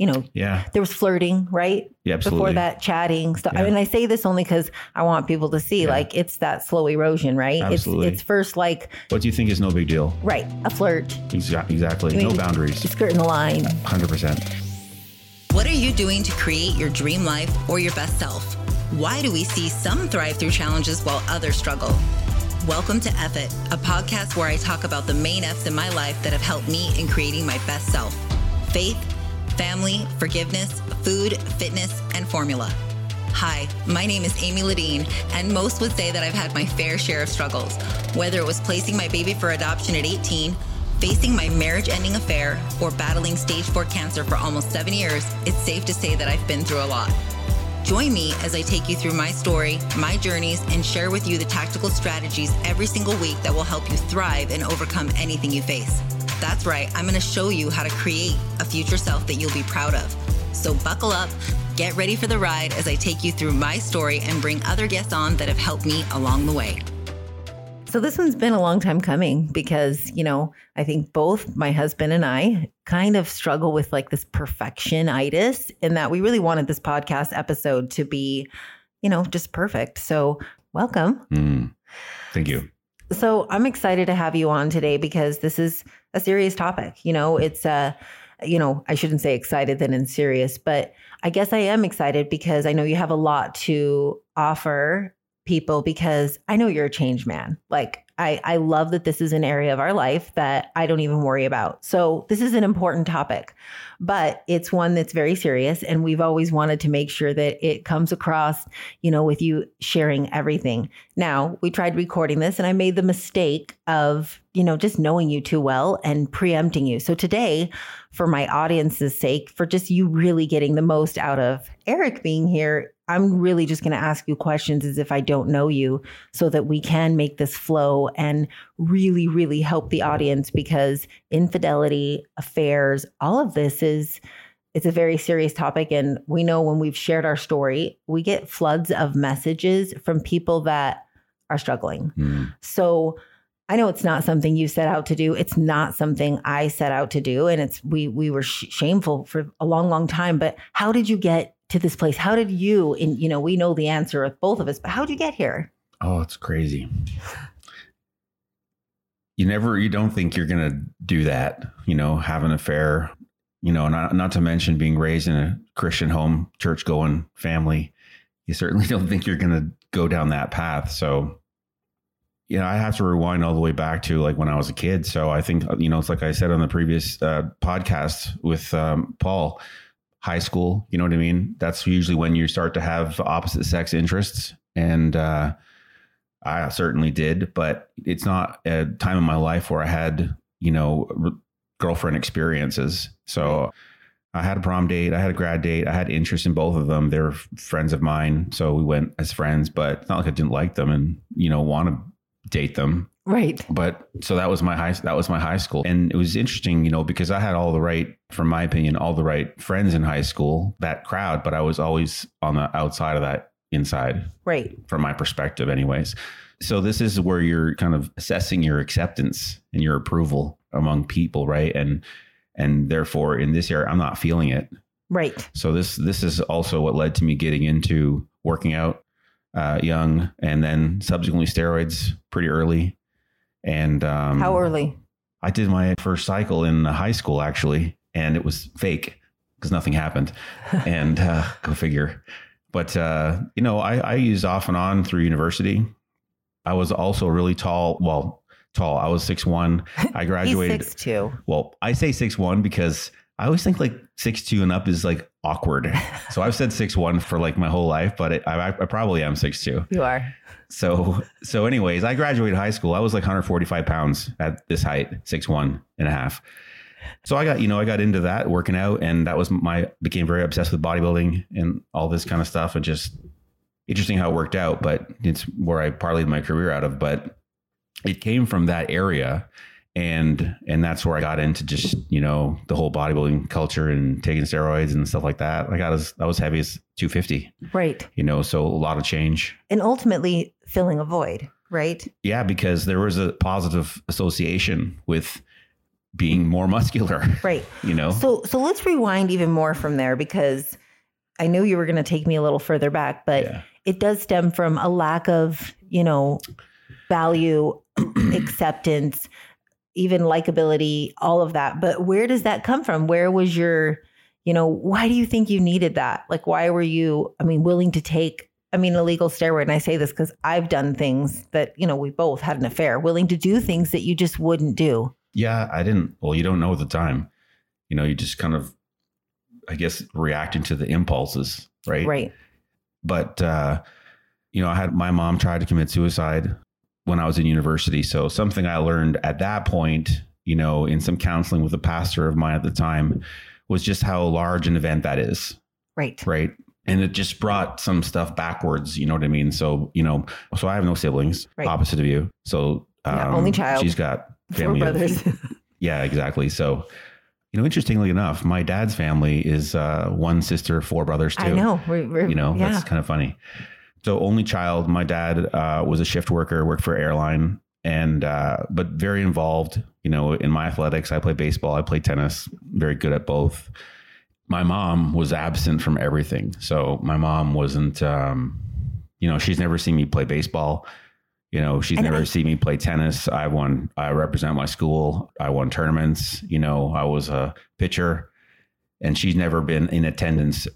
you know, Yeah. there was flirting, right? Yeah. Absolutely. Before that, chatting stuff. Yeah. I mean, I say this only because I want people to see, Yeah. like, it's that slow erosion, right? Absolutely. It's it's first like, What do you think is no big deal? right, a flirt, Exa- Exactly. I no boundaries. skirting the line. 100%. What are you doing to create your dream life or your best self? Why do we see some thrive through challenges while others struggle? Welcome to F It, a podcast where I talk about the main F's in my life that have helped me in creating my best self faith, family, forgiveness, food, fitness, and formula. Hi, my name is Amy Ladine, and most would say that I've had my fair share of struggles. Whether it was placing my baby for adoption at 18, facing my marriage ending affair, or battling stage 4 cancer for almost seven years, it's safe to say that I've been through a lot. Join me as I take you through my story, my journeys, and share with you the tactical strategies every single week that will help you thrive and overcome anything you face. That's right, I'm gonna show you how to create a future self that you'll be proud of. So buckle up, get ready for the ride as I take you through my story and bring other guests on that have helped me along the way. So this one's been a long time coming because, you know, I think both my husband and I kind of struggle with like this perfectionitis in that we really wanted this podcast episode to be, you know, just perfect. So welcome. Mm. Thank you. So I'm excited to have you on today because this is a serious topic. You know, it's uh you know, I shouldn't say excited than in serious, but I guess I am excited because I know you have a lot to offer people because I know you're a change man. Like I I love that this is an area of our life that I don't even worry about. So this is an important topic, but it's one that's very serious and we've always wanted to make sure that it comes across, you know, with you sharing everything. Now, we tried recording this and I made the mistake of, you know, just knowing you too well and preempting you. So today, for my audience's sake, for just you really getting the most out of Eric being here, I'm really just going to ask you questions as if I don't know you so that we can make this flow and really, really help the audience because infidelity, affairs, all of this is it's a very serious topic. And we know when we've shared our story we get floods of messages from people that are struggling. Mm. so i know it's not something you set out to do. It's not something i set out to do. And it's we we were sh- shameful for a long long time. But how did you get to this place how did you and you know we know the answer with both of us but how did you get here Oh, it's crazy. You never, you don't think you're going to do that, you know, have an affair, you know, not, not to mention being raised in a Christian home, church going family. You certainly don't think you're going to go down that path. So, you know, I have to rewind all the way back to like when I was a kid. So I think, you know, it's like I said on the previous uh, podcast with um, Paul, high school, you know what I mean? That's usually when you start to have opposite sex interests. And, uh, I certainly did, but it's not a time in my life where I had, you know, girlfriend experiences. So I had a prom date, I had a grad date, I had interest in both of them. They were friends of mine, so we went as friends. But it's not like I didn't like them and you know want to date them. Right But so that was my high that was my high school, and it was interesting, you know, because I had all the right, from my opinion, all the right friends in high school, that crowd, but I was always on the outside of that inside right from my perspective, anyways. So this is where you're kind of assessing your acceptance and your approval among people, right? And and therefore, in this area, I'm not feeling it. right So this this is also what led to me getting into working out uh, young, and then subsequently steroids pretty early. And um, how early I did my first cycle in high school actually, and it was fake because nothing happened. and uh, go figure. But uh, you know, I, I used off and on through university. I was also really tall. Well, tall. I was six one. I graduated. six two well, I say six one because I always think like six two and up is like awkward. so I've said six one for like my whole life, but it, I, I probably am six two. you are So, so anyways, I graduated high school. I was like 145 pounds at this height, six one and a half. So I got, you know, I got into that working out and that was my, became very obsessed with bodybuilding and all this kind of stuff and just interesting how it worked out, but it's where I parlayed my career out of, but it came from that area. And, and that's where I got into just, you know, the whole bodybuilding culture and taking steroids and stuff like that. I got as, I was heavy as 250, right you know, so a lot of change. and ultimately filling a void right Yeah, because there was a positive association with being more muscular. Right. You know? So so let's rewind even more from there because I knew you were going to take me a little further back, but Yeah. it does stem from a lack of, you know, value, acceptance, even likability, all of that. But where does that come from? Where was your, you know, why do you think you needed that? Like, why were you, I mean, willing to take, I mean, illegal steroid? And I say this because I've done things that, you know, we both had an affair, willing to do things that you just wouldn't do. Yeah, I didn't. Well, you don't know at the time. You know, you just kind of, I guess, reacting to the impulses, right? Right. But, uh, you know, I had my mom tried to commit suicide when I was in university. So something I learned at that point, you know, in some counseling with a pastor of mine at the time was just how large an event that is, Right. right? And it just brought some stuff backwards, you know what I mean? So, you know, so I have no siblings, Right. opposite of you. So, um, Yeah, only child. She's got Four family of- brothers. yeah, exactly. So, you know, interestingly enough, my dad's family is uh, one sister, four brothers too. I know. We're, we're, You know, yeah. that's kind of funny. So, only child. My dad uh, was a shift worker, worked for airline, and uh, but very involved. You know, in my athletics, I play baseball, I play tennis, very good at both. My mom was absent from everything. So my mom wasn't. Um, you know, she's never seen me play baseball. You know, she's And never I- seen me play tennis. I won. I represent my school. I won tournaments. You know, I was a pitcher, and she's never been in attendance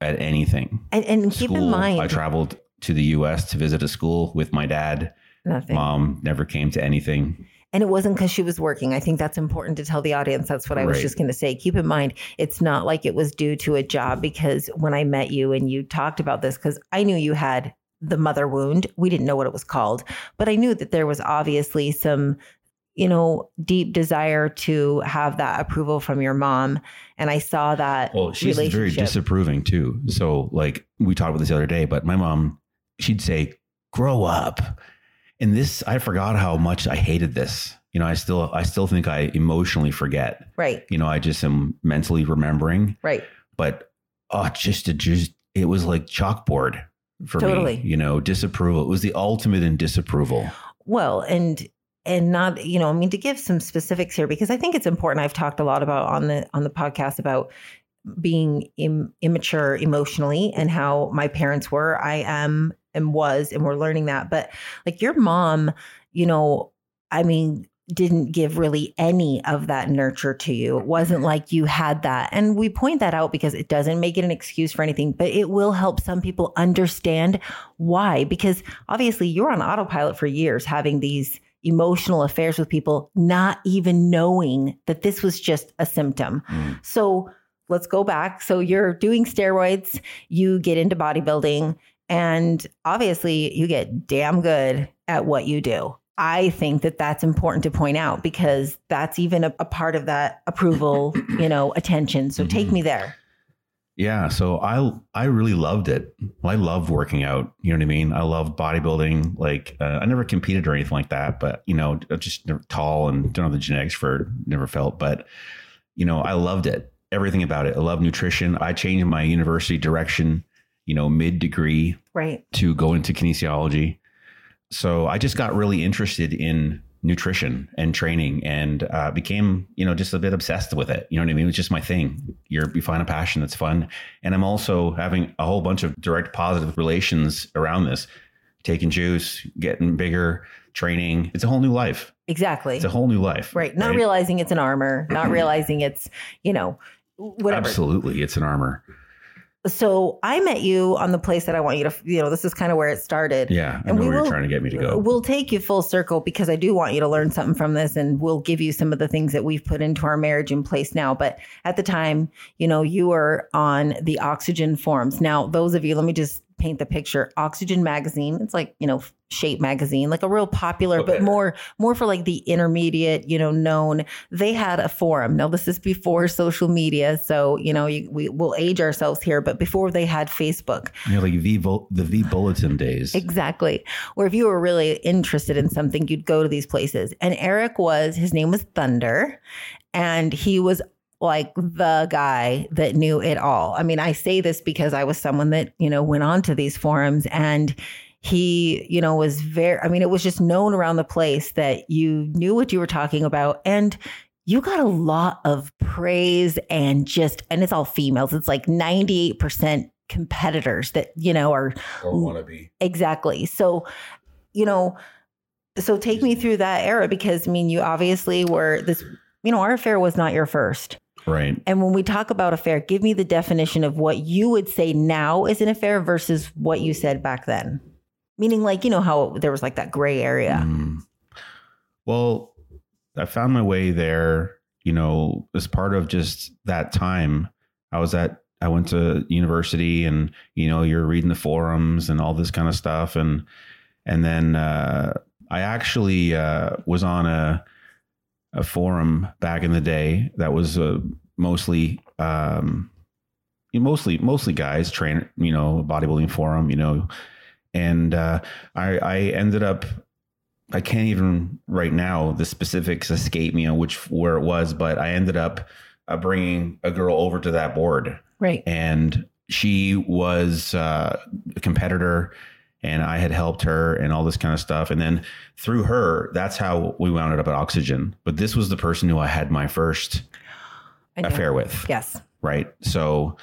at anything. and, and keep in mind, I traveled to the U.S. to visit a school with my dad. nothing. Mom never came to anything. And it wasn't because she was working. I think that's important to tell the audience. That's what I was Right. just going to say. Keep in mind, it's not like it was due to a job because when I met you and you talked about this, because I knew you had the mother wound. We didn't know what it was called, but I knew that there was obviously some, you know, deep desire to have that approval from your mom. And I saw that Well, she's very disapproving too. So, like we talked about this the other day, but my mom, she'd say, "Grow up." And this, I forgot how much I hated this. You know, I still, I still think I emotionally forget. right, You know, I just am mentally remembering, right. but oh, just to just, it was like chalkboard for Totally. me. You know, disapproval. It was the ultimate in disapproval. Well, and and not you know, I mean to give some specifics here because I think it's important. I've talked a lot about on the on the podcast about being Im- immature emotionally and how my parents were. I am and was, and we're learning that. But like your mom, you know, I mean, didn't give really any of that nurture to you. It wasn't like you had that. And we point that out because it doesn't make it an excuse for anything, but it will help some people understand why. Because obviously you're on autopilot for years having these emotional affairs with people, not even knowing that this was just a symptom. Mm. So let's go back. So you're doing steroids, you get into bodybuilding, and obviously you get damn good at what you do. I think that that's important to point out because that's even a, a part of that approval, you know, attention. So take Mhm. me there. Yeah, so I I really loved it. I love working out. You know what I mean? I love bodybuilding. Like uh, I never competed or anything like that, but you know, just tall and don't have the genetics for never felt. But you know, I loved it. Everything about it. I love nutrition. I changed my university direction. You know, mid degree Right. to go into kinesiology. So I just got really interested in nutrition and training and uh, became, you know, just a bit obsessed with it. You know what I mean? It was just my thing. You're, you find a passion that's fun. And I'm also having a whole bunch of direct positive relations around this, taking juice, getting bigger, training. It's a whole new life. Exactly. It's a whole new life. right. Not realizing it's an armor, not realizing it's, you know, whatever. Absolutely. It's an armor. So I met you on the place that I want you to, you know, this is kind of where it started. Yeah. And we were will- trying to get me to go. We'll take you full circle because I do want you to learn something from this and we'll give you some of the things that we've put into our marriage in place now. But at the time, you know, you were on the Oxygen forums. Now, those of you, let me just paint the picture. Oxygen magazine, it's like, you know, shape magazine, like a real popular, but more more for like the intermediate, you know, known. They had a forum. Now, this is before social media, so you know, you, we will age ourselves here, but before they had Facebook. You know, like v, the vBulletin days. Exactly. Or if you were really interested in something, you'd go to these places. And Eric was, his name was Thunder, and he was like the guy that knew it all. I mean, I say this because I was someone that, you know, went on to these forums and he, you know, was very, I mean, it was just known around the place that you knew what you were talking about. And you got a lot of praise and just, and it's all females. It's like 98% competitors that, you know, are Or want to be. exactly. So, you know, so take me through that era because I mean, you obviously were this, you know, our affair was not your first. Right. And when we talk about affair, give me the definition of what you would say now is an affair versus what you said back then. Meaning, like, you know, how there was like that gray area. Mm. Well, I found my way there, you know, as part of just that time. I was at, I went to university and, you know, you're reading the forums and all this kind of stuff. And, and then uh, I actually uh, was on a, a forum back in the day that was uh, mostly, um, mostly, mostly guys train, you know, bodybuilding forum, you know, and uh, I, I ended up I can't even right now. The specifics escape me on which where it was, but I ended up uh, bringing a girl over to that board, Right. and she was uh, a competitor, and I had helped her and all this kind of stuff. And then through her, that's how we wound up at Oxygen. But this was the person who I had my first affair with Yes. right? So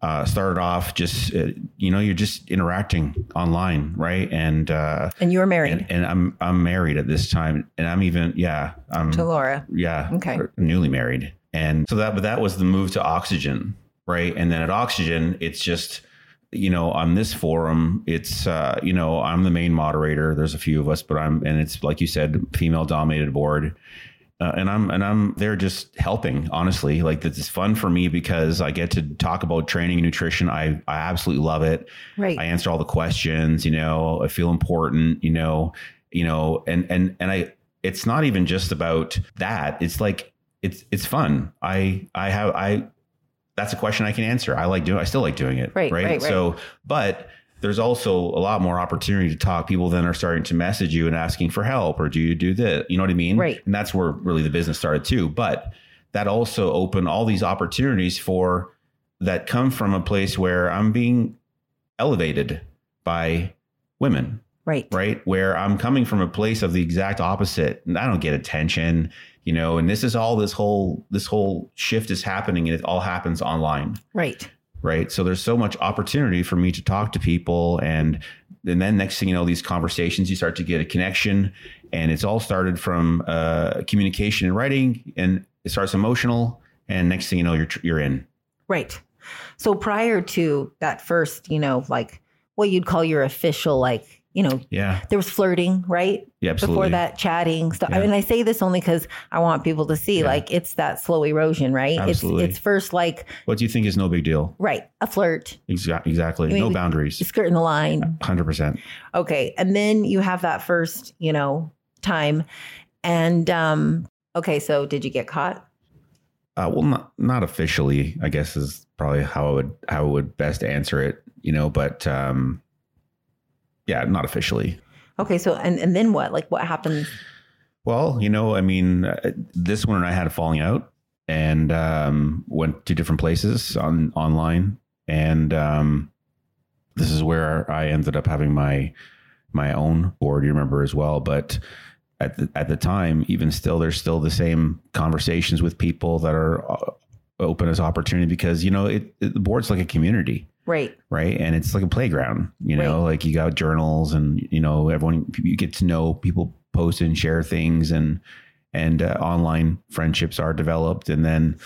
uh, started off just uh, you know you're just interacting online, right? And uh, And you were married and, and I'm I'm married at this time, and I'm even yeah I'm to Laura. yeah Okay. newly married, and so that but that was the move to Oxygen, right? And then at Oxygen, it's just you know on this forum it's uh you know i'm the main moderator there's a few of us but i'm and it's like you said female dominated board uh, and I'm and I'm there just helping. Honestly, like this is fun for me because I get to talk about training and nutrition. I I absolutely love it. Right. I answer all the questions. You know, I feel important. You know, you know, and and and I. It's not even just about that. It's like it's it's fun. I I have I. That's a question I can answer. I like doing. I still like doing it. Right, Right. right, right. So, but there's also a lot more opportunity to talk. People then are starting to message you and asking for help or do you do this? You know what I mean? Right. And that's where really the business started too. But that also opened all these opportunities for that come from a place where I'm being elevated by women, right. right? Where I'm coming from a place of the exact opposite. And I don't get attention, you know, and this is all this whole this whole shift is happening and it all happens online Right. right so there's so much opportunity for me to talk to people and and then next thing you know these conversations you start to get a connection and it's all started from uh, communication and writing and it starts emotional and next thing you know you're you're in Right. So prior to that first, you know, like what you'd call your official, like, you know, yeah there was flirting, right? yeah absolutely Before that, chatting stuff. I mean, I say this only because I want people to see, Yeah. like, it's that slow erosion, right? Absolutely. It's it's first like, what do you think is no big deal right, a flirt, Exa- exactly I mean, no boundaries skirting the line. 100% Okay. And then you have that first, you know, time. And um, okay, so did you get caught? Uh, well, not not officially, I guess is probably how I would how I would best answer it, you know. But um, yeah, not officially. Okay, so and, and then what? Like what happened? Well, you know, I mean, uh, this one and I had a falling out, and um, went to different places on online, and um, this is where I ended up having my my own board. You remember as well, but at the, at the time, even still, there's still the same conversations with people that are uh, open as opportunity because you know it, it the board's like a community. Right. right? And it's like a playground you know like you got journals and you know everyone you get to know people post and share things and and uh, online friendships are developed. And then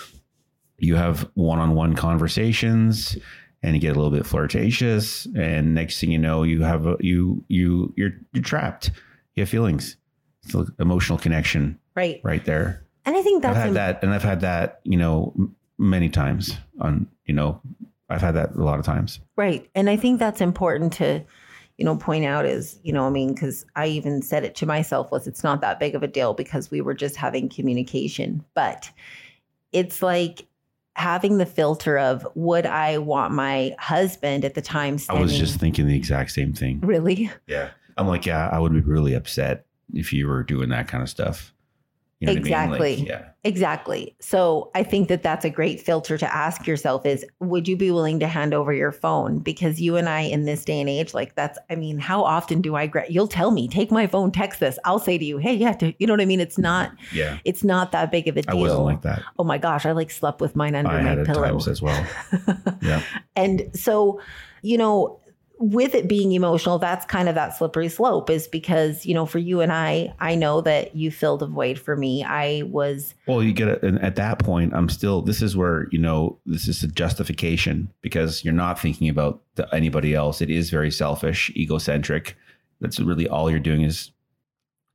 you have one-on-one conversations and you get a little bit flirtatious. And next thing you know you have a, you you you're you're trapped. You have feelings. It's an emotional connection Right. right there. And I think I've that's had im- that, and I've had that, you know, many times. On, you know, I've had that a lot of times. Right. And I think that's important to, you know, point out is, you know, I mean, because I even said it to myself was it's not that big of a deal because we were just having communication. But it's like having the filter of would I want my husband at the time I was just thinking the exact same thing. really Yeah, I'm like, yeah, I would be really upset if you were doing that kind of stuff. You know what I mean? Exactly. Like, yeah. Exactly. So I think that that's a great filter to ask yourself is would you be willing to hand over your phone because you and I in this day and age like that's I mean how often do I gra- you'll tell me take my phone text this I'll say to you hey yeah you know what I mean it's not Yeah. it's not that big of a deal. wasn't like that. oh my gosh I like slept with mine under I my pillow. as well. Yeah. And so, you know, with it being emotional, that's kind of that slippery slope is because, you know, for you and I, I know that you filled a void for me. I was, Well, you get it. And at that point, I'm still, this is where, you know, this is a justification because you're not thinking about the, anybody else. It is very selfish, egocentric. That's really all you're doing is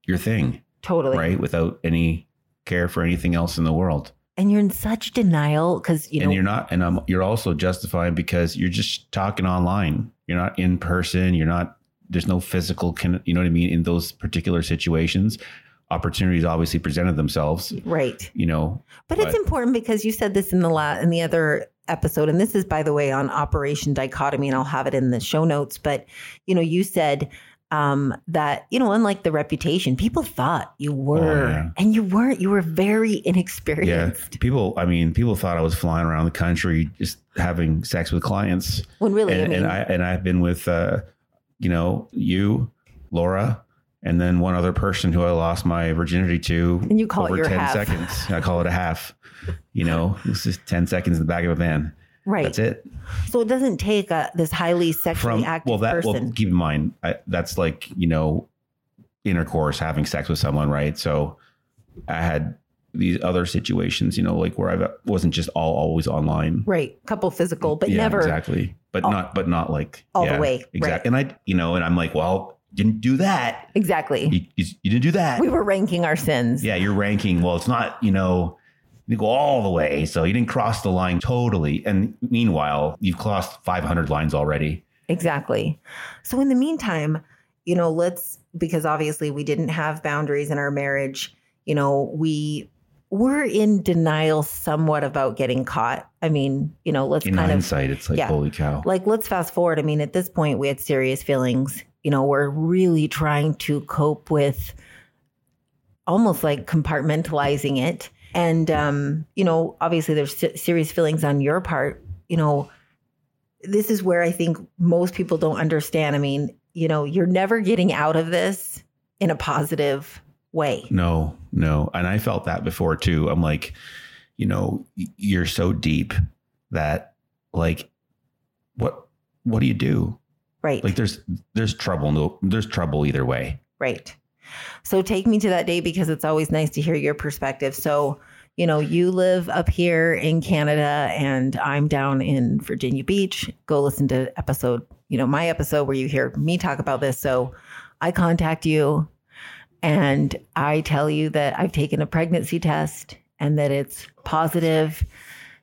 your thing, totally right? Without any care for anything else in the world. And you're in such denial because, you know, and you're not, and um, you're also justifying because you're just talking online. You're not in person. You're not, there's no physical, con- you know what I mean? In those particular situations, opportunities obviously presented themselves, right. you know, But, it's important because you said this in the la- in the other episode, and this is by the way on Operation Dichotomy, and I'll have it in the show notes. But you know, you said um, that you know, unlike the reputation, people thought you were, Oh, yeah. and you weren't. You were very inexperienced. Yeah, people. I mean, people thought I was flying around the country just having sex with clients, When really, and, I mean, and I and I've been with, uh, you know, you, Laura, and then one other person who I lost my virginity to. And you call it over your ten half. seconds. I call it a half. You know, this is ten seconds in the back of a van. Right. That's it. So it doesn't take a, this highly sexually From active well, that person. well, keep in mind I, that's like you know, intercourse, having sex with someone, right? So I had these other situations, you know, like where I wasn't just all always online. right. Couple physical, but yeah, never. exactly. But all- not, but not like all the yeah, way, right. Exactly. And I, you know, and I'm like, well, didn't do that. Exactly. You, you, you didn't do that. We were ranking our sins. yeah, you're ranking. Well, it's not, you know, you go all the way, so you didn't cross the line totally. And meanwhile, you've crossed 500 lines already. Exactly. So in the meantime, you know, let's because obviously we didn't have boundaries in our marriage, you know, we were in denial somewhat about getting caught. I mean, you know, let's In kind of hindsight, it's like, yeah. holy cow. like let's fast forward. I mean, at this point we had serious feelings. You know, we're really trying to cope with almost like compartmentalizing it. And um, you know, obviously there's serious feelings on your part, you know, this is where I think most people don't understand. I mean, you know, you're never getting out of this in a positive way. No, no. And I felt that before too. I'm like, you know, you're so deep that like what what do you do? Right. Like there's there's trouble no there's trouble either way. Right. So take me to that day because it's always nice to hear your perspective. So, you know, you live up here in Canada and I'm down in Virginia Beach. Go listen to episode, you know, my episode where you hear me talk about this. So I contact you and I tell you that I've taken a pregnancy test and that it's positive.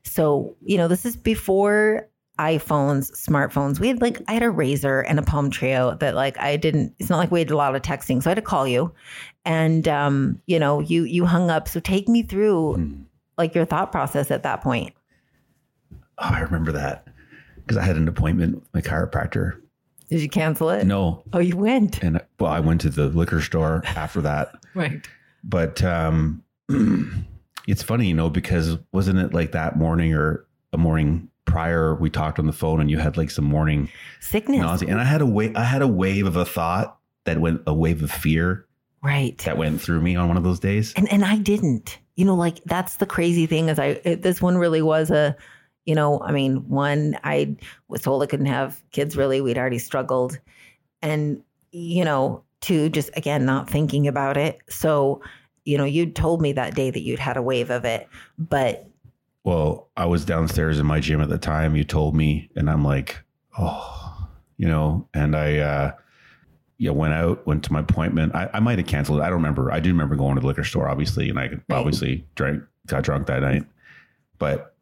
So, you know, this is before iPhones, smartphones. We had like I had a Razr and a Palm Treo that like I didn't it's not like we had a lot of texting. So I had to call you. And um, you know, you you hung up. So take me through Mm. like your thought process at that point. Oh, I remember that because I had an appointment with my chiropractor. Did you cancel it? No, Oh, you went. and well, I went to the liquor store after that. Right. But um, it's funny, you know, because wasn't it like that morning or a morning prior we talked on the phone and you had like some morning Sickness. nausea, and I had a wave, I had a wave of a thought that went a wave of fear Right. that went through me on one of those days. and and I didn't. You know, like that's the crazy thing is I it, this one really was a, you know, I mean, one I was told I couldn't have kids. Really, we'd already struggled, and you know, two just again not thinking about it. So, you know, you'd told me that day that you'd had a wave of it, but Well, I was downstairs in my gym at the time. You told me, and I'm like, oh, you know, and I, uh, yeah, went out, went to my appointment. I, I might have canceled it. I don't remember. I do remember going to the liquor store, obviously, and I Right. obviously drank, got drunk that night. But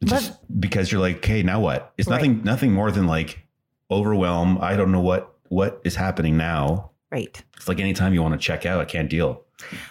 it's But- just because you're like, okay, now what? It's Right. nothing, nothing more than like overwhelm. I don't know what what is happening now. right. It's like anytime you want to check out, I can't deal.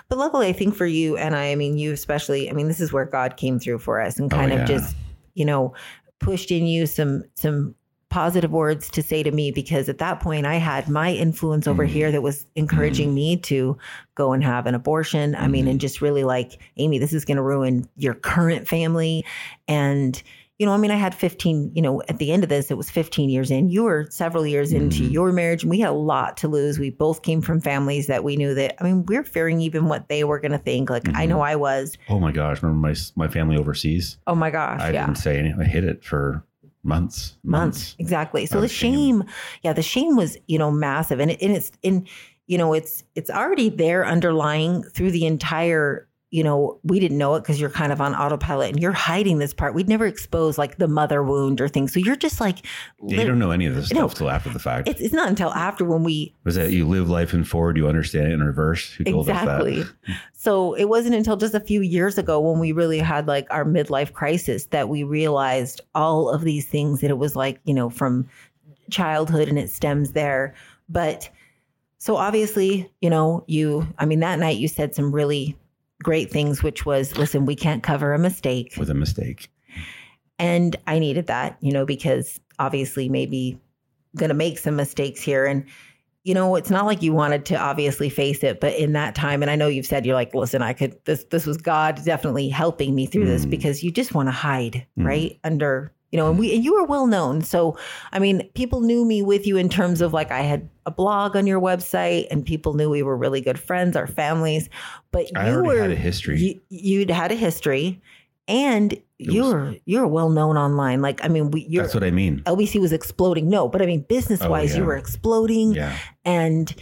But luckily, I think for you and I, I mean, you especially, I mean, this is where God came through for us and Oh, kind yeah. of just, you know, pushed in you some, some positive words to say to me because at that point I had my influence over Mm. here that was encouraging me to go and have an abortion. I mean, Mhm. and just really like, Amy, this is going to ruin your current family. And, you know, I mean, I had 15, you know, at the end of this, it was 15 years in. You were several years into Mhm. your marriage, and we had a lot to lose. We both came from families that we knew that, I mean, we are fearing even what they were going to think. Like, I Mhm. know I was. Oh my gosh! Remember my my family overseas? Oh my gosh. I yeah. didn't say anything. I hid it for months. months exactly so the shame. shame yeah the shame was you know massive and, it, and it's in you know it's it's already there underlying through the entire you know we didn't know it because you're kind of on autopilot and you're hiding this part we'd never expose like the mother wound or things so you're just like Yeah, you don't know any of this No. stuff till after the fact. it's, it's not until after when we Was that you live life in forward, you understand it in reverse? Who told exactly us so it wasn't until just a few years ago when we really had like our midlife crisis that we realized all of these things that it was like you know from childhood and it stems there but so obviously you know you i mean that night you said some really great things which was listen we can't cover a mistake with a mistake? and I needed that, you know, because obviously maybe going to make some mistakes here. And, you know, it's not like you wanted to obviously face it, but in that time, and I know you've said you're like, listen, I could, this, this was God definitely helping me through this Mm. because you just want to hide, Mm. right? Under, you know, and we, and you were well known. So, I mean, people knew me with you in terms of like I had a blog on your website and people knew we were really good friends, our families, but I you already were, had a history. you, you'd had a history and you're you're well known online like i mean we your That's what I mean. lbc was exploding no but i mean business wise Oh, you were exploding Yeah. and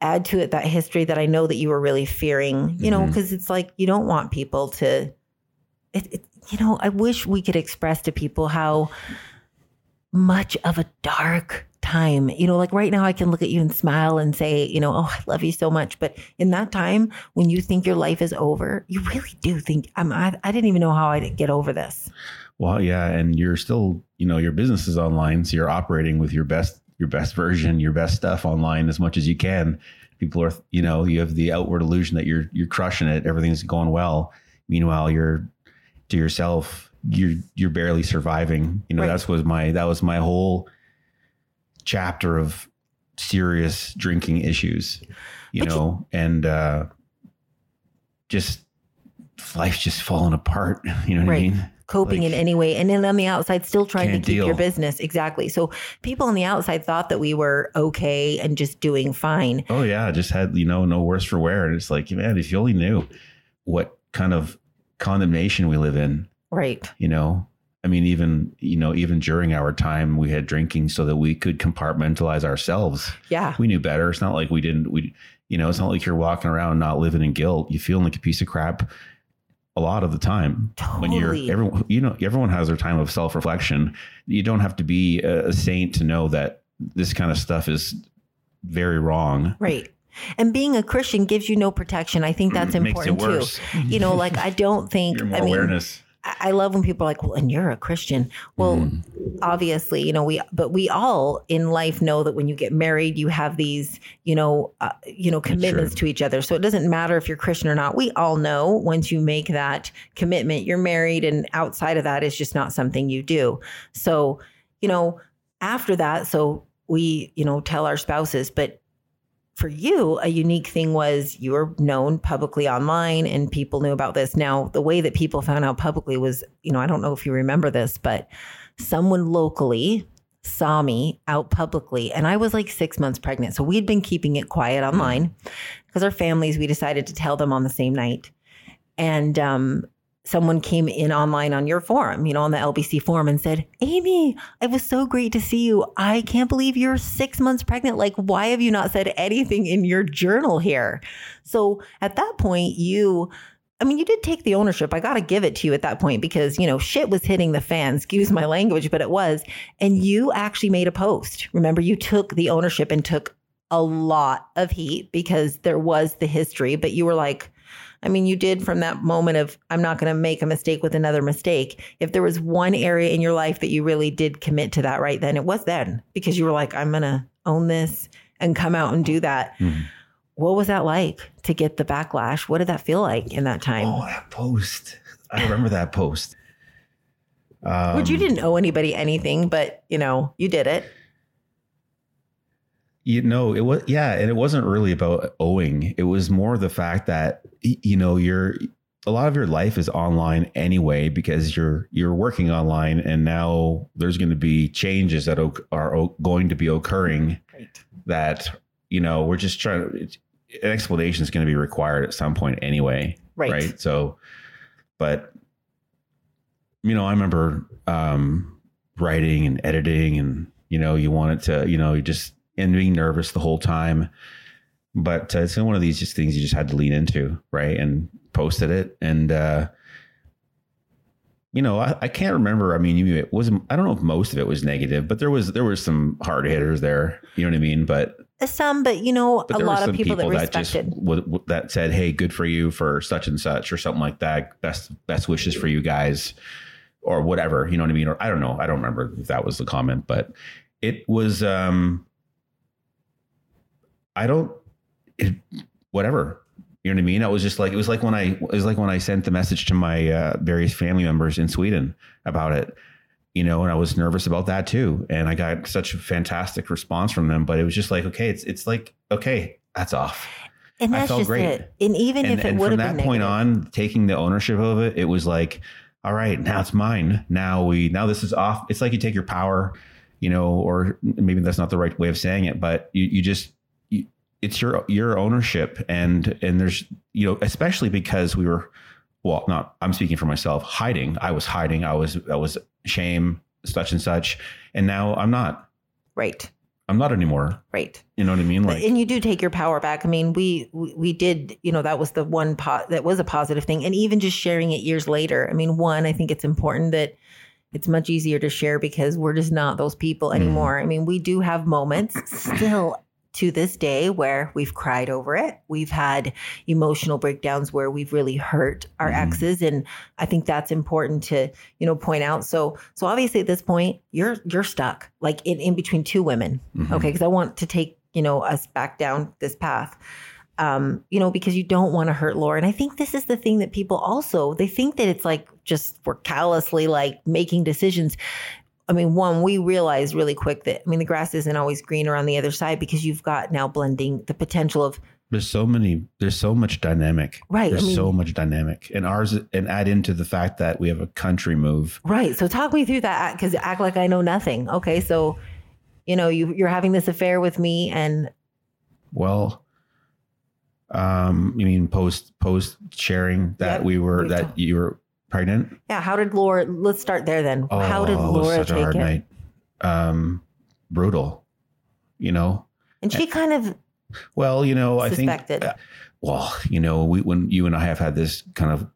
add to it that history that i know that you were really fearing you know Mhm. because it's like you don't want people to it, it, you know i wish we could express to people how much of a dark time you know like right now i can look at you and smile and say you know oh i love you so much but in that time when you think your life is over you really do think i'm i, I didn't even know how i'd get over this Well, yeah, and you're still, you know, your business is online, so you're operating with your best, your best version, your best stuff online as much as you can. People are, you know, you have the outward illusion that you're you're crushing it, everything's going well. Meanwhile, you're to yourself, you're you're barely surviving. You know, Right. that's was my that was my whole chapter of serious drinking issues. You But you- know, and uh just life's just falling apart. You know what Right. I mean? coping Like- in any way and then on the outside still trying to keep your business exactly so people on the outside thought that we were okay and just doing fine Oh yeah, just had you know no worse for wear, and it's like man, if you only knew what kind of condemnation we live in, right you know. I mean, even you know, even during our time, we had drinking so that we could compartmentalize ourselves. yeah We knew better. It's not like we didn't. We, you know, it's not like you're walking around not living in guilt. You feeling like a piece of crap a lot of the time totally. when you're everyone. You know, everyone has their time of self reflection. You don't have to be a, a saint to know that this kind of stuff is very wrong. right and being a christian gives you no protection i think that's Mm, it important too you know like i don't think i mean awareness. I love when people are like, well, and you're a Christian. Well, Mhm. obviously, you know, we, but we all in life know that when you get married, you have these, you know, uh, you know, commitments to each other. So it doesn't matter if you're Christian or not. We all know once you make that commitment, you're married, and outside of that is just not something you do. So, you know, after that, so we, you know, tell our spouses, but for you, a unique thing was you were known publicly online and people knew about this. Now, the way that people found out publicly was, you know, I don't know if you remember this, but someone locally saw me out publicly and I was like six months pregnant. So we'd been keeping it quiet online because our families, we decided to tell them on the same night. And um, someone came in online on your forum, you know, on the LBC forum and said, Amy, it was so great to see you. I can't believe you're six months pregnant. Like, why have you not said anything in your journal here? So at that point, you, I mean, you did take the ownership. I got to give it to you at that point because, you know, shit was hitting the fan, excuse my language, but it was. And you actually made a post. Remember, you took the ownership and took a lot of heat because there was the history, but you were like, I mean, you did from that moment of, I'm not going to make a mistake with another mistake. If there was one area in your life that you really did commit to that right then, it was then because you were like, I'm going to own this and come out and do that. Mhm. What was that like to get the backlash? What did that feel like in that time? Oh, that post. I remember that post. Um, Which you didn't owe anybody anything, but you know, you did it. You know, it was yeah, and it wasn't really about owing. It was more the fact that you know you're a lot of your life is online anyway because you're you're working online, and now there's going to be changes that are going to be occurring that you know we're just trying to. An explanation is going to be required at some point anyway, Right. right? So, but you know, I remember um, writing and editing, and you know, you wanted to, you know, you just and being nervous the whole time. But uh, it's one of these just things you just had to lean into, right? And posted it, and uh, you know, I, I can't remember. I mean, it wasn't. I don't know if most of it was negative, but there was there was some hard hitters there. You know what I mean? But Some, but you know, but a lot of people, people, that that just w- that said, "Hey, good for you for such and such," or something like that. Best best wishes for you guys, or whatever. You know what I mean? Or I don't know. I don't remember if that was the comment, but it was. um I don't. It, whatever. You know what I mean? It was just like it was like when I it was like when I sent the message to my uh, various family members in Sweden about it. You know, and I was nervous about that too. And I got such a fantastic response from them. But it was just like, okay, it's it's like, okay, that's off. and I that's felt just great. it. And even and if it and would from that been point negative, on, taking the ownership of it, it was like, all right, now it's mine. Now we now this is off. It's like you take your power, you know, or maybe that's not the right way of saying it, but you you just it's your your ownership and and there's you know especially because we were well not I'm speaking for myself hiding I was hiding I was I was shame such and such and now I'm not right, I'm not anymore right. you know what I mean like and you do take your power back. I mean, we we, we did, you know, that was the one pot that was a positive thing. And even just sharing it years later. I mean, one, I think it's important that it's much easier to share because we're just not those people Mm-hmm. anymore. I mean, we do have moments still to this day where we've cried over it. We've had emotional breakdowns where we've really hurt our Mhm. exes and I think that's important to, you know, point out. So so obviously at this point, you're you're stuck like in, in between two women. mhm. Okay, because I want to take you know us back down this path. Um, you know, because you don't want to hurt Laura. And I think this is the thing that people also they think that it's like just we're callously like making decisions. I mean, one, we realized really quick that I mean the grass isn't always greener on the other side because you've got now blending the potential of There's so many. There's so much dynamic. Right, I There's mean- so much dynamic, and ours, and add into the fact that we have a country move. right. So talk me through that because act like I know nothing. Okay, so you know you you're having this affair with me and Well, um, you mean post post sharing that Yep, we were that you were pregnant? yeah, how did Laura? Let's start there then. how did Oh, Laura such a take hard it? night. Um, brutal. You know. And she kind of Well, you know, I think. uh, well, you know, we when you and I have had this kind of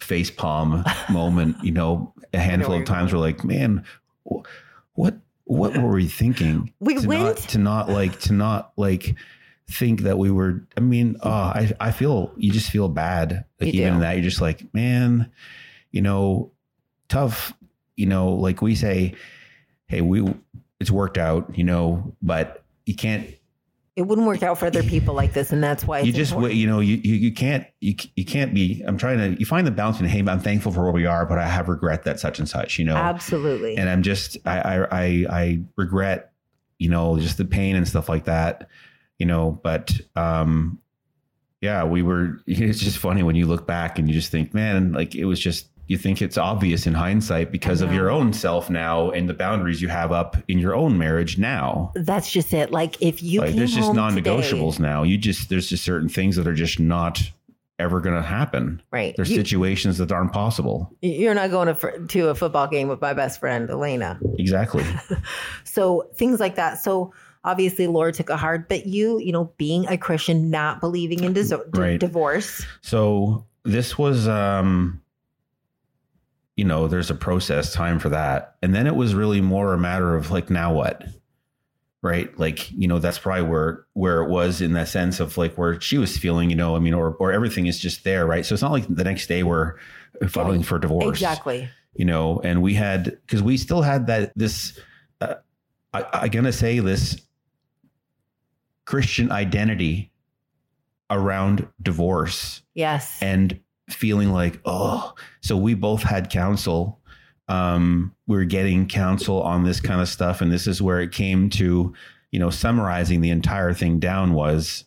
face palm moment, you know, a handful where of times we're like, man, what what were we thinking? We to went- not, to not like to not like think that we were. I mean, oh, I I feel you just feel bad. Like You even do. that, you're just like, man, you know, tough. You know, like we say, hey, we it's worked out, you know, but you can't it wouldn't work out for other people like this, and that's why it's you just important. wait you know you, you you can't you you can't be i'm trying to you find the balance in hey i'm thankful for where we are but i have regret that such and such you know Absolutely. and i'm just I, I i i regret you know just the pain and stuff like that you know but um yeah we were it's just funny when you look back and you just think man like it was just you think it's obvious in hindsight because of your own self now and the boundaries you have up in your own marriage now that's just it. Like if you like there's just non-negotiables today- now you just there's just certain things that are just not ever going to happen right? there's You, situations that aren't possible you're not going to, to a football game with my best friend Elena. exactly So things like that. So obviously Laura took a hard, but you, you know, being a Christian, not believing in dis- Right. divorce, so this was um you know there's a process time for that and then it was really more a matter of like now what right like you know that's probably where where it was in that sense of like where she was feeling you know i mean or or everything is just there right so it's not like the next day we're filing for divorce exactly. you know, and we had because we still had that this. Uh, I, I gonna say this Christian identity around divorce Yes. and feeling like oh, so we both had counsel. Um, we were getting counsel on this kind of stuff, and this is where it came to, you know, summarizing the entire thing down was,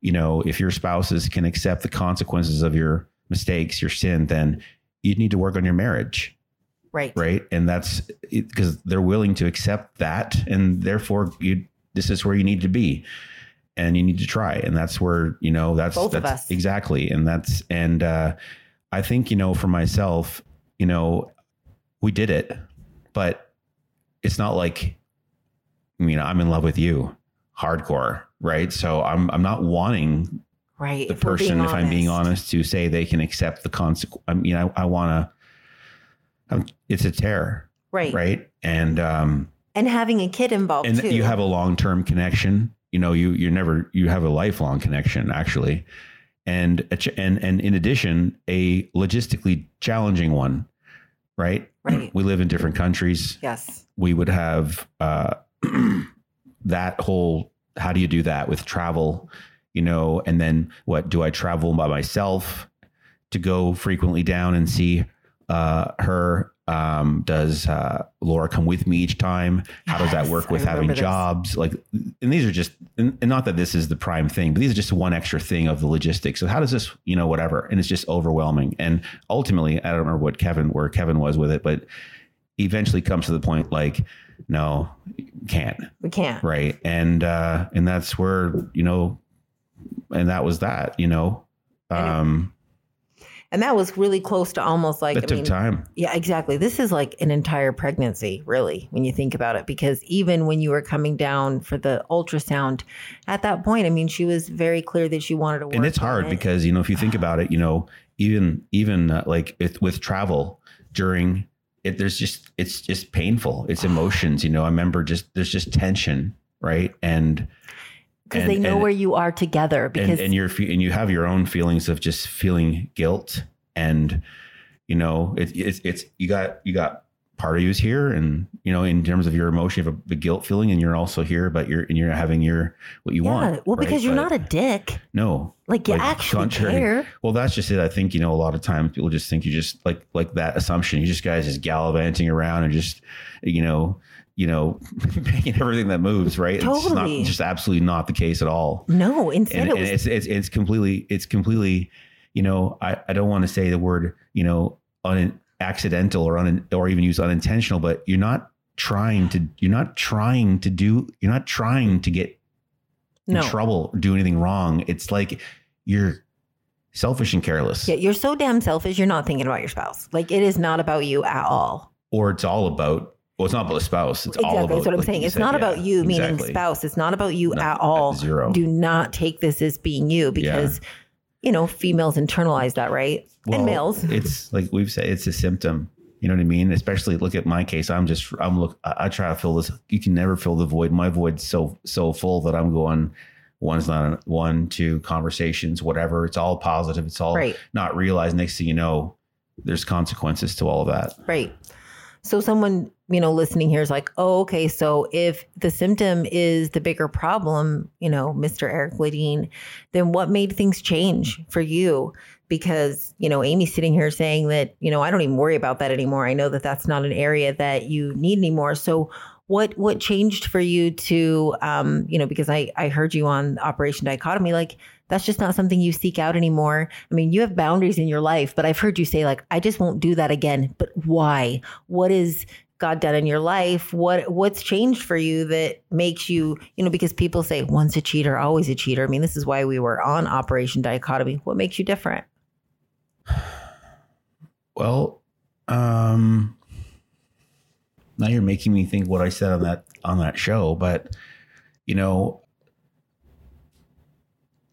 you know, if your spouses can accept the consequences of your mistakes, your sin, then you need to work on your marriage. Right. right? And that's because they're willing to accept that. And therefore you this is where you need to be and you need to try and that's where you know that's Both of that's us. exactly and that's and uh i think you know for myself you know we did it but it's not like i mean i'm in love with you hardcore right so i'm i'm not wanting Right. the If person, if I'm being honest. to say they can accept the consequence. I mean, I, I want to. It's a tear, Right. right? And um, And having a kid involved and too. you have a long term connection. You know, you you're never you have a lifelong connection actually, and and and in addition, a logistically challenging one, right? Right. We live in different countries. yes. We would have uh, that whole. How do you do that with travel? You know, and then what? Do I travel by myself to go frequently down and see uh, her? Um, does uh, Laura come with me each time? How does that work with having this. jobs? Like, and these are just, and, and not that this is the prime thing, but these are just one extra thing of the logistics. So how does this, you know, whatever, and it's just overwhelming. And ultimately, I don't remember what Kevin, where Kevin was with it, but eventually comes to the point like, no, can't, We can't. right? And uh, and that's where you know, and that was that, you know, um, And that was really close to almost like that I took mean, time. Yeah, exactly. This is like an entire pregnancy, really, when you think about it. Because even when you were coming down for the ultrasound, at that point, I mean, she was very clear that she wanted to work. and it's hard it. because you know if you think about it you know even even uh, like it, with travel during it there's just it's just painful it's emotions you know i remember just there's just tension right and because they know and- where you are together. Because and, and you're and you have your own feelings of just feeling guilt and you know it, it's it's you got you got part of you's here and you know in terms of your emotion of the guilt feeling and you're also here but you're and you're having your what you yeah, want well, right? because you're But not a dick. no Like you like, actually contrary- care. well, that's just it. I think you know a lot of times people just think you just like like that assumption. You just guys just gallivanting around and just you know you know making everything that moves right. It's Totally. not just absolutely not the case at all. No, instead And, it and it's it's it's completely it's completely you know I I don't want to say the word you know un, accidental or un, or even use unintentional, but you're not trying to you're not trying to do you're not trying to get in trouble or do anything wrong. It's like you're selfish and careless. Yeah, you're so damn selfish. You're not thinking about your spouse. Like it is not about you at all. Or it's all about well, it's not about the spouse. It's all exactly. about That's what I'm like saying. It's said, not yeah, about you, meaning spouse. It's not about you No, at all. Zero. Do not take this as being you because, you know, females internalize that, right? Well, and males. It's like we've said, it's a symptom. You know what I mean? Especially look at my case. I'm just I'm look I, I try to fill this. You can never fill the void. My void's so so full that I'm going one's not one, two conversations, whatever. It's all positive. It's all Right. not realized. Next thing you know, there's consequences to all of that. Right. So someone, you know, listening here is like, oh, okay. So if the symptom is the bigger problem, you know, Mr. Eric Ladine, then what made things change for you? Because, you know, Amy's sitting here saying that, you know, I don't even worry about that anymore. I know that that's not an area that you need anymore. So what what changed for you to um, you know, because I I heard you on Operation Dichotomy, like that's just not something you seek out anymore. I mean, you have boundaries in your life, but I've heard you say like, I just won't do that again. But why? What is God done in your life? What what's changed for you that makes you, you know, because people say once a cheater, always a cheater. I mean, this is why we were on Operation Dichotomy. What makes you different? Well, um, now you're making me think what I said on that on that show, but you know,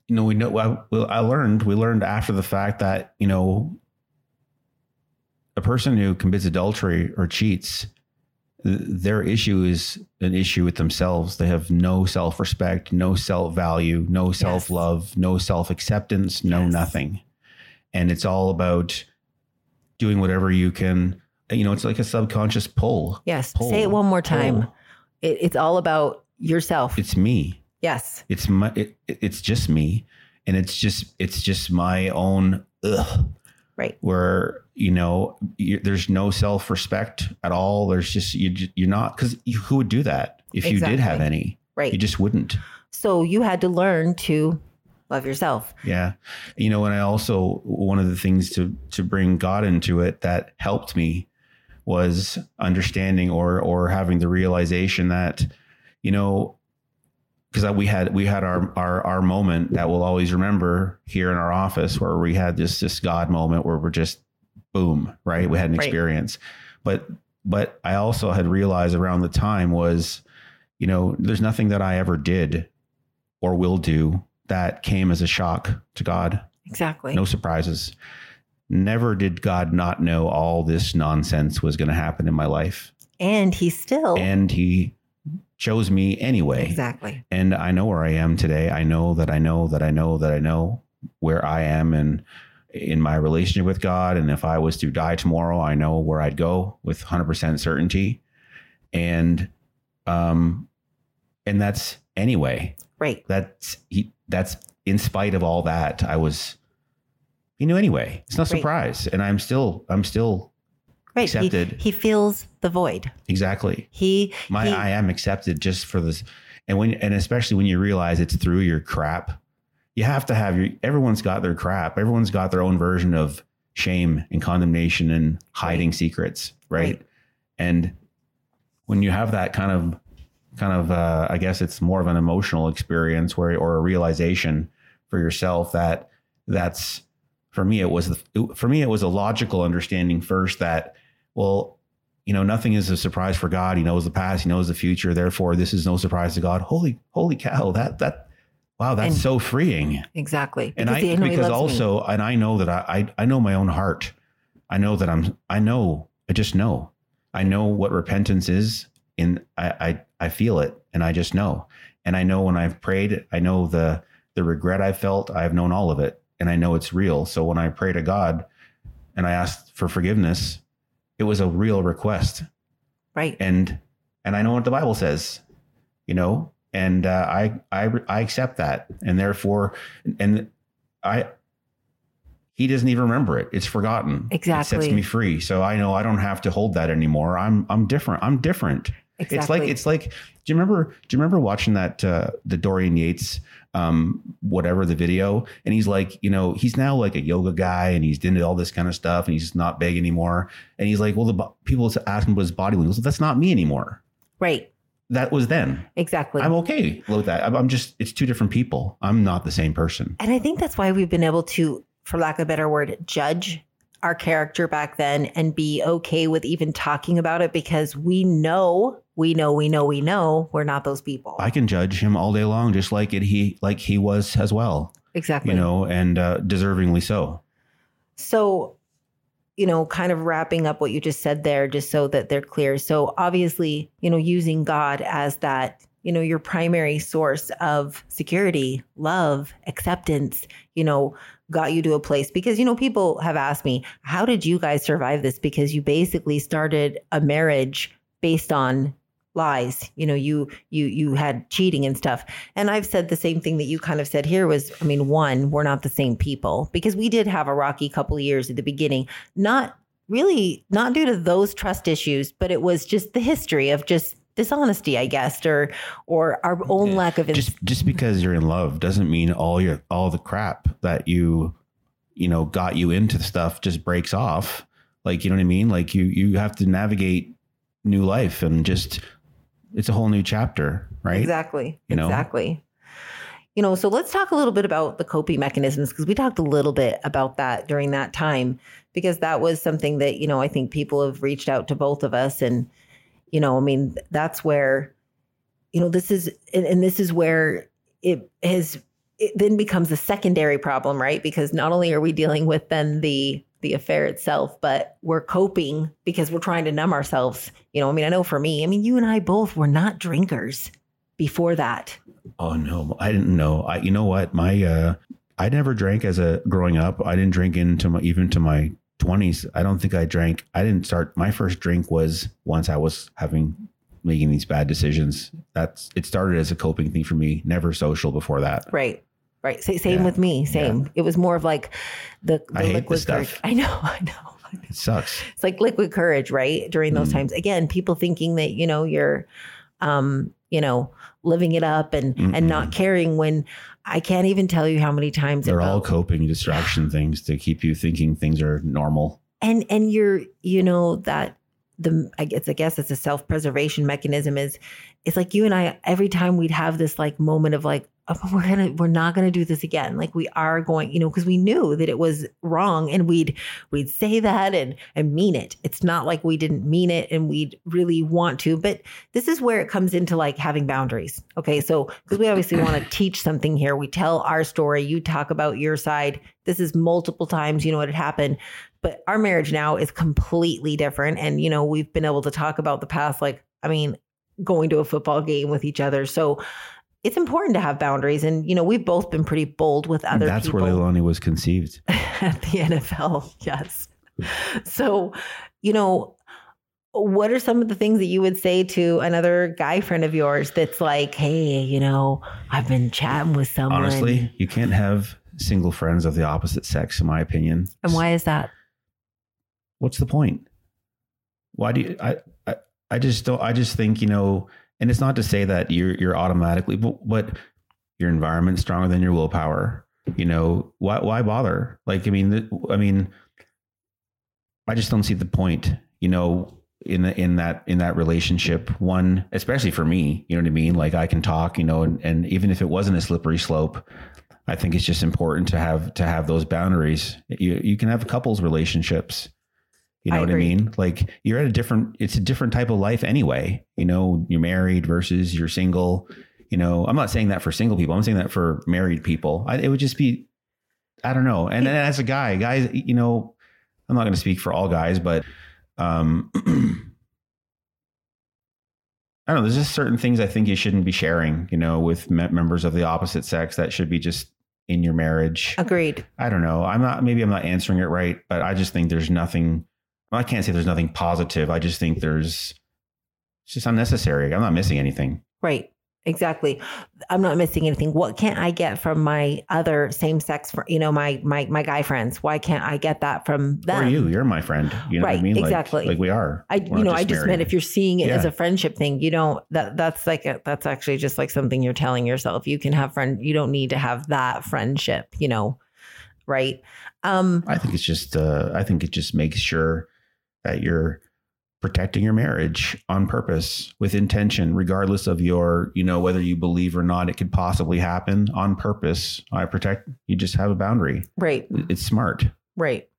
you know, we know. I, I learned. We learned after the fact that you know, a person who commits adultery or cheats, their issue is an issue with themselves. They have no self respect, no self value, no self love, no self acceptance, no Yes. nothing, and it's all about doing whatever you can. You know, it's like a subconscious pull. Yes. Pull, Say it one more time. It, it's all about yourself. It's me. yes. It's my. It, it's just me, and it's just it's just my own ugh, Right. where you know you, there's no self-respect at all there's just you you're not because who would do that if you did have any Right. you just wouldn't so you had to learn to love yourself. yeah you know and i also one of the things to to bring god into it that helped me was understanding or or having the realization that you know because we had we had our our our moment that we'll always remember here in our office where we had this this God moment where we're just boom right? We had an Right. experience. But but I also had realized around the time was you know there's nothing that I ever did or will do that came as a shock to God. Exactly. no surprises. Never did God not know all this nonsense was going to happen in my life. And he still and he chose me anyway exactly. and I know where I am today. I know that I know that I know that I know where I am and in my relationship with God. And if I was to die tomorrow, I know where I'd go with 100% certainty. And, um, and that's anyway, Right. that's, he, that's in spite of all that, I was, he knew anyway. It's no Right. surprise. And I'm still, I'm still Right. Accepted. He, feels the void. exactly He my he, I am accepted just for this and when and especially when you realize it's through your crap you have to have your everyone's got their crap everyone's got their own version of shame and condemnation and hiding secrets right? Right. and when you have that kind of kind of uh, i guess it's more of an emotional experience where or a realization for yourself that that's for me it was the, for me it was a logical understanding first that well you know nothing is a surprise for god he knows the past he knows the future therefore this is no surprise to god holy holy cow that that wow that's And- so freeing exactly. and Because I he- know he because loves me. also and I know that I, I I know my own heart. I know that I'm I know I just know. I know what repentance is and I I, I feel it and I just know. And I know when I've prayed, I know the the regret I felt, I've known all of it and I know it's real. So when I pray to God and I ask for forgiveness, it was a real request right. and and I know what the Bible says, you know, and uh, I I I accept that, and therefore, and I he doesn't even remember it; it's forgotten. Exactly. it sets me free, so I know I don't have to hold that anymore. I'm I'm different. I'm different. exactly. It's like it's like. Do you remember? Do you remember watching that uh, the Dorian Yates um whatever the video. And he's like you know he's now like a yoga guy and he's into all this kind of stuff and he's not big anymore. And he's like well the bo- people ask him about his body language. that's not me anymore. Right. that was then. Exactly. i'm okay with that. I'm just it's two different people. I'm not the same person. And I think that's why we've been able to, for lack of a better word, judge our character back then and be okay with even talking about it because we know, we know, we know, we know we're not those people. i can judge him all day long just like it he like he was as well exactly. you know and uh deservingly so So, you know, kind of wrapping up what you just said there, just so that they're clear. So, obviously, you know, using God as that, you know, your primary source of security, love, acceptance, you know, got you to a place because, you know, people have asked me, how did you guys survive this? Because you basically started a marriage based on lies you know you you you had cheating and stuff. And i've said the same thing that you kind of said here was i mean one we're not the same people because we did have a rocky couple of years at the beginning. Not really not due to those trust issues but it was just the history of just dishonesty i guess or or our own Yeah. lack of ins- just just because you're in love doesn't mean all your all the crap that you you know got you into stuff just breaks off. Like you know what i mean? Like you you have to navigate new life and just it's a whole new chapter right Exactly. You know? Exactly. You know, so let's talk a little bit about the coping mechanisms because we talked a little bit about that during that time because that was something that, you know, I think people have reached out to both of us and you know, I mean, that's where you know, this is and, and this is where it has it then becomes a secondary problem, right? Because not only are we dealing with then the the affair itself, but we're coping because we're trying to numb ourselves. You know, I mean, I know for me, I mean, you and I both were not drinkers before that. oh no. I didn't know. I you know what? My uh i never drank as a growing up. I didn't drink into my even to my 20s i don't think i drank. I didn't start my first drink was once i was having making these bad decisions. That's it started as a coping thing for me never social before that. Right. Right. Same Yeah. with me. Same. It was more of like the, the I hate liquid courage. I know. I know. It sucks. It's like liquid courage, right? During those Mm. times. Again, people thinking that, you know, you're um, you know, living it up and and not caring when I can't even tell you how many times They're all coping distraction things to keep you thinking things are normal. and and you're you know that the I guess I guess it's a self preservation mechanism is it's like you and I every time we'd have this like moment of like we're gonna we're not gonna do this again. Like we are going you know because we knew that it was wrong and we'd we'd say that and and mean it. It's not like we didn't mean it and we'd really want to but this is where it comes into like having boundaries okay? So because we obviously want to teach something here. We tell our story. You talk about your side. This is multiple times you know what had happened but our marriage now is completely different and you know we've been able to talk about the past like i mean going to a football game with each other. So it's important to have boundaries and you know we've both been pretty bold with other That's people where Leilani was conceived. at the nfl yes so you know what are some of the things that you would say to another guy friend of yours that's like hey you know i've been chatting with someone Honestly, you can't have single friends of the opposite sex, in my opinion. and why is that What's the point? Why do you? I, I I just don't. I just think you know. And it's not to say that you're you're automatically, but, but your environment's stronger than your willpower. You know why? Why bother? Like I mean, I mean, I just don't see the point. You know, in the, in that in that relationship, one especially for me, you know what I mean. Like I can talk, you know, and, and even if it wasn't a slippery slope, I think it's just important to have to have those boundaries. You you can have couples relationships. You know I what agree. I mean? Like you're at a different it's a different type of life anyway. You know, you're married versus you're single. You know, I'm not saying that for single people. I'm saying that for married people. I, it would just be I don't know. And then as a guy, guys, you know, I'm not going to speak for all guys, but um I don't know. There's just certain things I think you shouldn't be sharing, you know, with me- members of the opposite sex that should be just in your marriage. agreed I don't know. I'm not, maybe I'm not answering it right, but I just think there's nothing, I can't say there's nothing positive. I just think there's, it's just unnecessary. I'm not missing anything. Right. Exactly. I'm not missing anything. What can't I get from my other same sex, fr- you know, my my my guy friends? Why can't I get that from them? Or you, you're my friend. You know what I Right, mean? Exactly. Like, we are. I, We're you know, I just married. meant if you're seeing it as a friendship thing, you don't. That that's like a, that's actually just like something you're telling yourself. You can have friend. You don't need to have that friendship. You know, right? Um, I think it's just, uh, I think it just makes sure that you're protecting your marriage on purpose with intention, regardless of your, you know, whether you believe or not, it could possibly happen on purpose. I protect, you just have a boundary. right. It's smart. Right.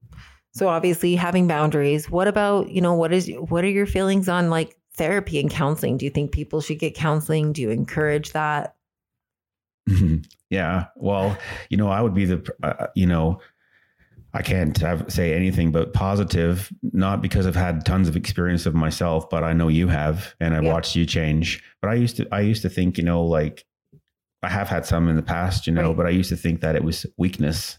So obviously having boundaries. What about, you know, what is what are your feelings on like therapy and counseling? Do you think people should get counseling? Do you encourage that? yeah. Well, you know, I would be the, uh, you know, I can't have, say anything but positive, not because I've had tons of experience of myself, but I know you have, and I Yeah. watched you change. But I used to, I used to think, you know, like I have had some in the past, you know, Right. but I used to think that it was weakness.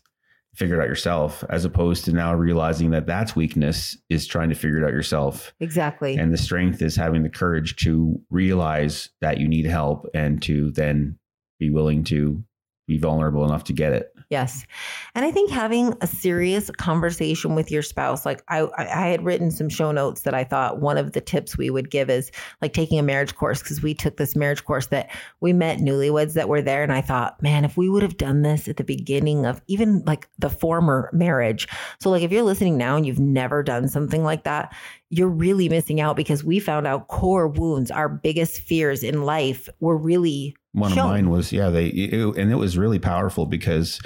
Figure it out yourself, as opposed to now realizing that that's weakness is trying to figure it out yourself. Exactly. And the strength is having the courage to realize that you need help and to then be willing to be vulnerable enough to get it. Yes. And I think having a serious conversation with your spouse, like I, I had written some show notes that I thought one of the tips we would give is like taking a marriage course because we took this marriage course that we met newlyweds that were there. And I thought, man, if we would have done this at the beginning of even like the former marriage. So, like, if you're listening now and you've never done something like that, you're really missing out because we found out core wounds, our biggest fears in life, were really One shown. of mine was, yeah, they, it, and it was really powerful because,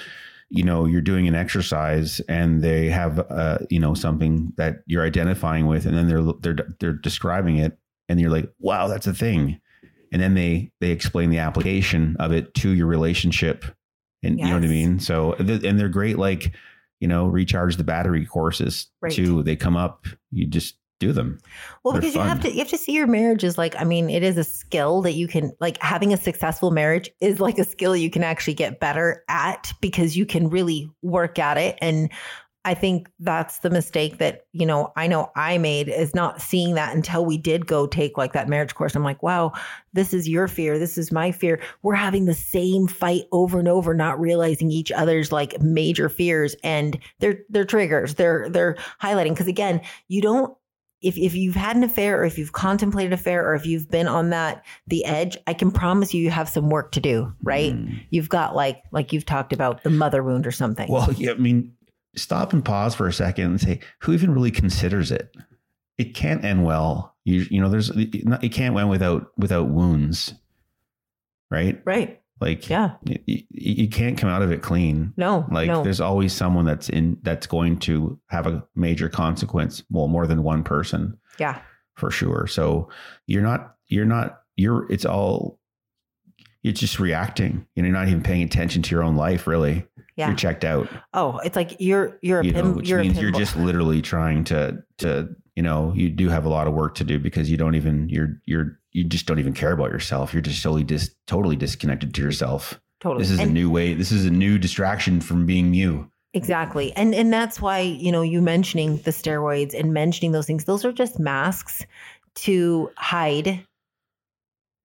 you know, you're doing an exercise and they have, uh, you know, something that you're identifying with, and then they're, they're, they're describing it, and you're like, wow, that's a thing. And then they, they explain the application of it to your relationship. And you know what I mean? So, th- and they're great, like, you know, recharge the battery courses Right. too. They come up, you just do them. Well, They're because you have to you have to see your marriage as like I mean, it is a skill that you can like having a successful marriage is like a skill you can actually get better at because you can really work at it and I think that's the mistake that, you know, I know I made is not seeing that until we did go take like that marriage course. I'm like, wow, this is your fear. This is my fear. We're having the same fight over and over, not realizing each other's like major fears and their their triggers. They're they're highlighting. Cause again, you don't if, if you've had an affair or if you've contemplated an affair or if you've been on that the edge i can promise you you have some work to do right? Mm. you've got like like you've talked about the mother wound or something. Well yeah i mean stop and pause for a second and say who even really considers it? It can't end well. You you know there's it can't end without without wounds right? Right like, yeah, you, you, can't come out of it clean. No, like no. there's always someone that's in that's going to have a major consequence. Well, more than one person. Yeah, for sure. So you're not, you're not, you're. It's all. You're just reacting. You know, you're not even paying attention to your own life. Really, yeah. you're checked out. Oh, it's like you're you're a you pin, which you're means you're just literally trying to to you know you do have a lot of work to do because you don't even you're you're you just don't even care about yourself. You're just totally dis totally disconnected to yourself. Totally. This is and a new way. This is a new distraction from being you. Exactly. And and that's why, you know, you mentioning the steroids and mentioning those things, those are just masks to hide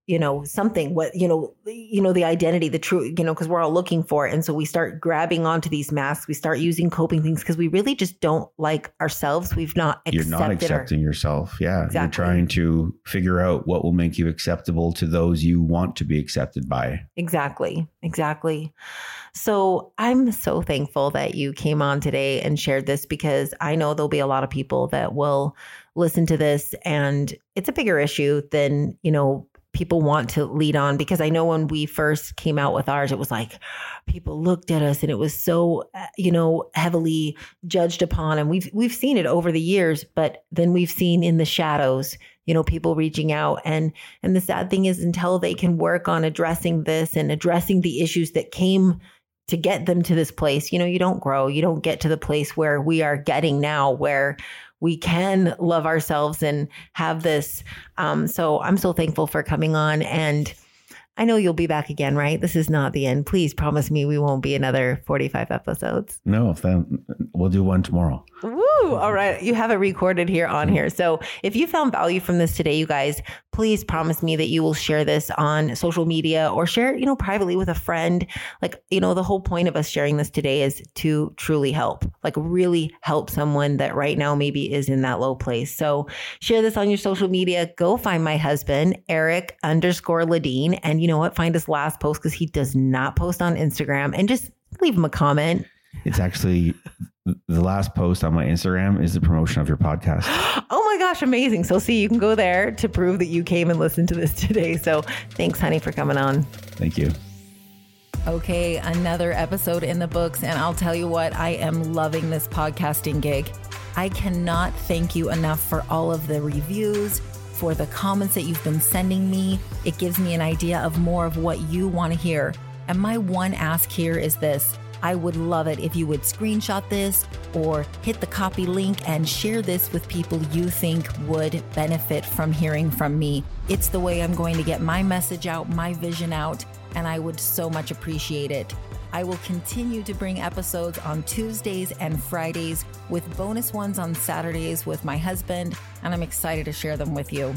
you know something what you know you know the identity the true you know because we're all looking for it. And so we start grabbing onto these masks. We start using coping things because we really just don't like ourselves. We've not you're not accepting our, yourself. Yeah exactly. you're trying to figure out what will make you acceptable to those you want to be accepted by. Exactly exactly. So i'm so thankful that you came on today and shared this because i know there'll be a lot of people that will listen to this and it's a bigger issue than you know people want to lead on because I know when we first came out with ours, it was like people looked at us and it was so, uh, you know, heavily judged upon. And we've, we've seen it over the years, but then we've seen in the shadows, you know, people reaching out. And, and the sad thing is until they can work on addressing this and addressing the issues that came to get them to this place, you know, you don't grow, you don't get to the place where we are getting now, where we can love ourselves and have this. Um, so I'm so thankful for coming on and I know you'll be back again, right? This is not the end. Please promise me we won't be another 45 episodes. No, then we'll do one tomorrow. Woo! All right. You have it recorded here on here. So if you found value from this today, you guys, please promise me that you will share this on social media or share, you know, privately with a friend. Like, you know, the whole point of us sharing this today is to truly help, like really help someone that right now maybe is in that low place. So share this on your social media. Go find my husband, Eric underscore Ladine. And you know what? Find his last post because he does not post on Instagram and just leave him a comment. It's actually the last post on my Instagram is the promotion of your podcast. oh my gosh, amazing. So, see, you can go there to prove that you came and listened to this today. So, thanks, honey, for coming on. Thank you. Okay, another episode in the books. And I'll tell you what, I am loving this podcasting gig. I cannot thank you enough for all of the reviews, for the comments that you've been sending me. It gives me an idea of more of what you want to hear. And my one ask here is this I would love it if you would screenshot this or hit the copy link and share this with people you think would benefit from hearing from me. It's the way I'm going to get my message out, my vision out, and I would so much appreciate it. I will continue to bring episodes on Tuesdays and Fridays with bonus ones on Saturdays with my husband, and I'm excited to share them with you.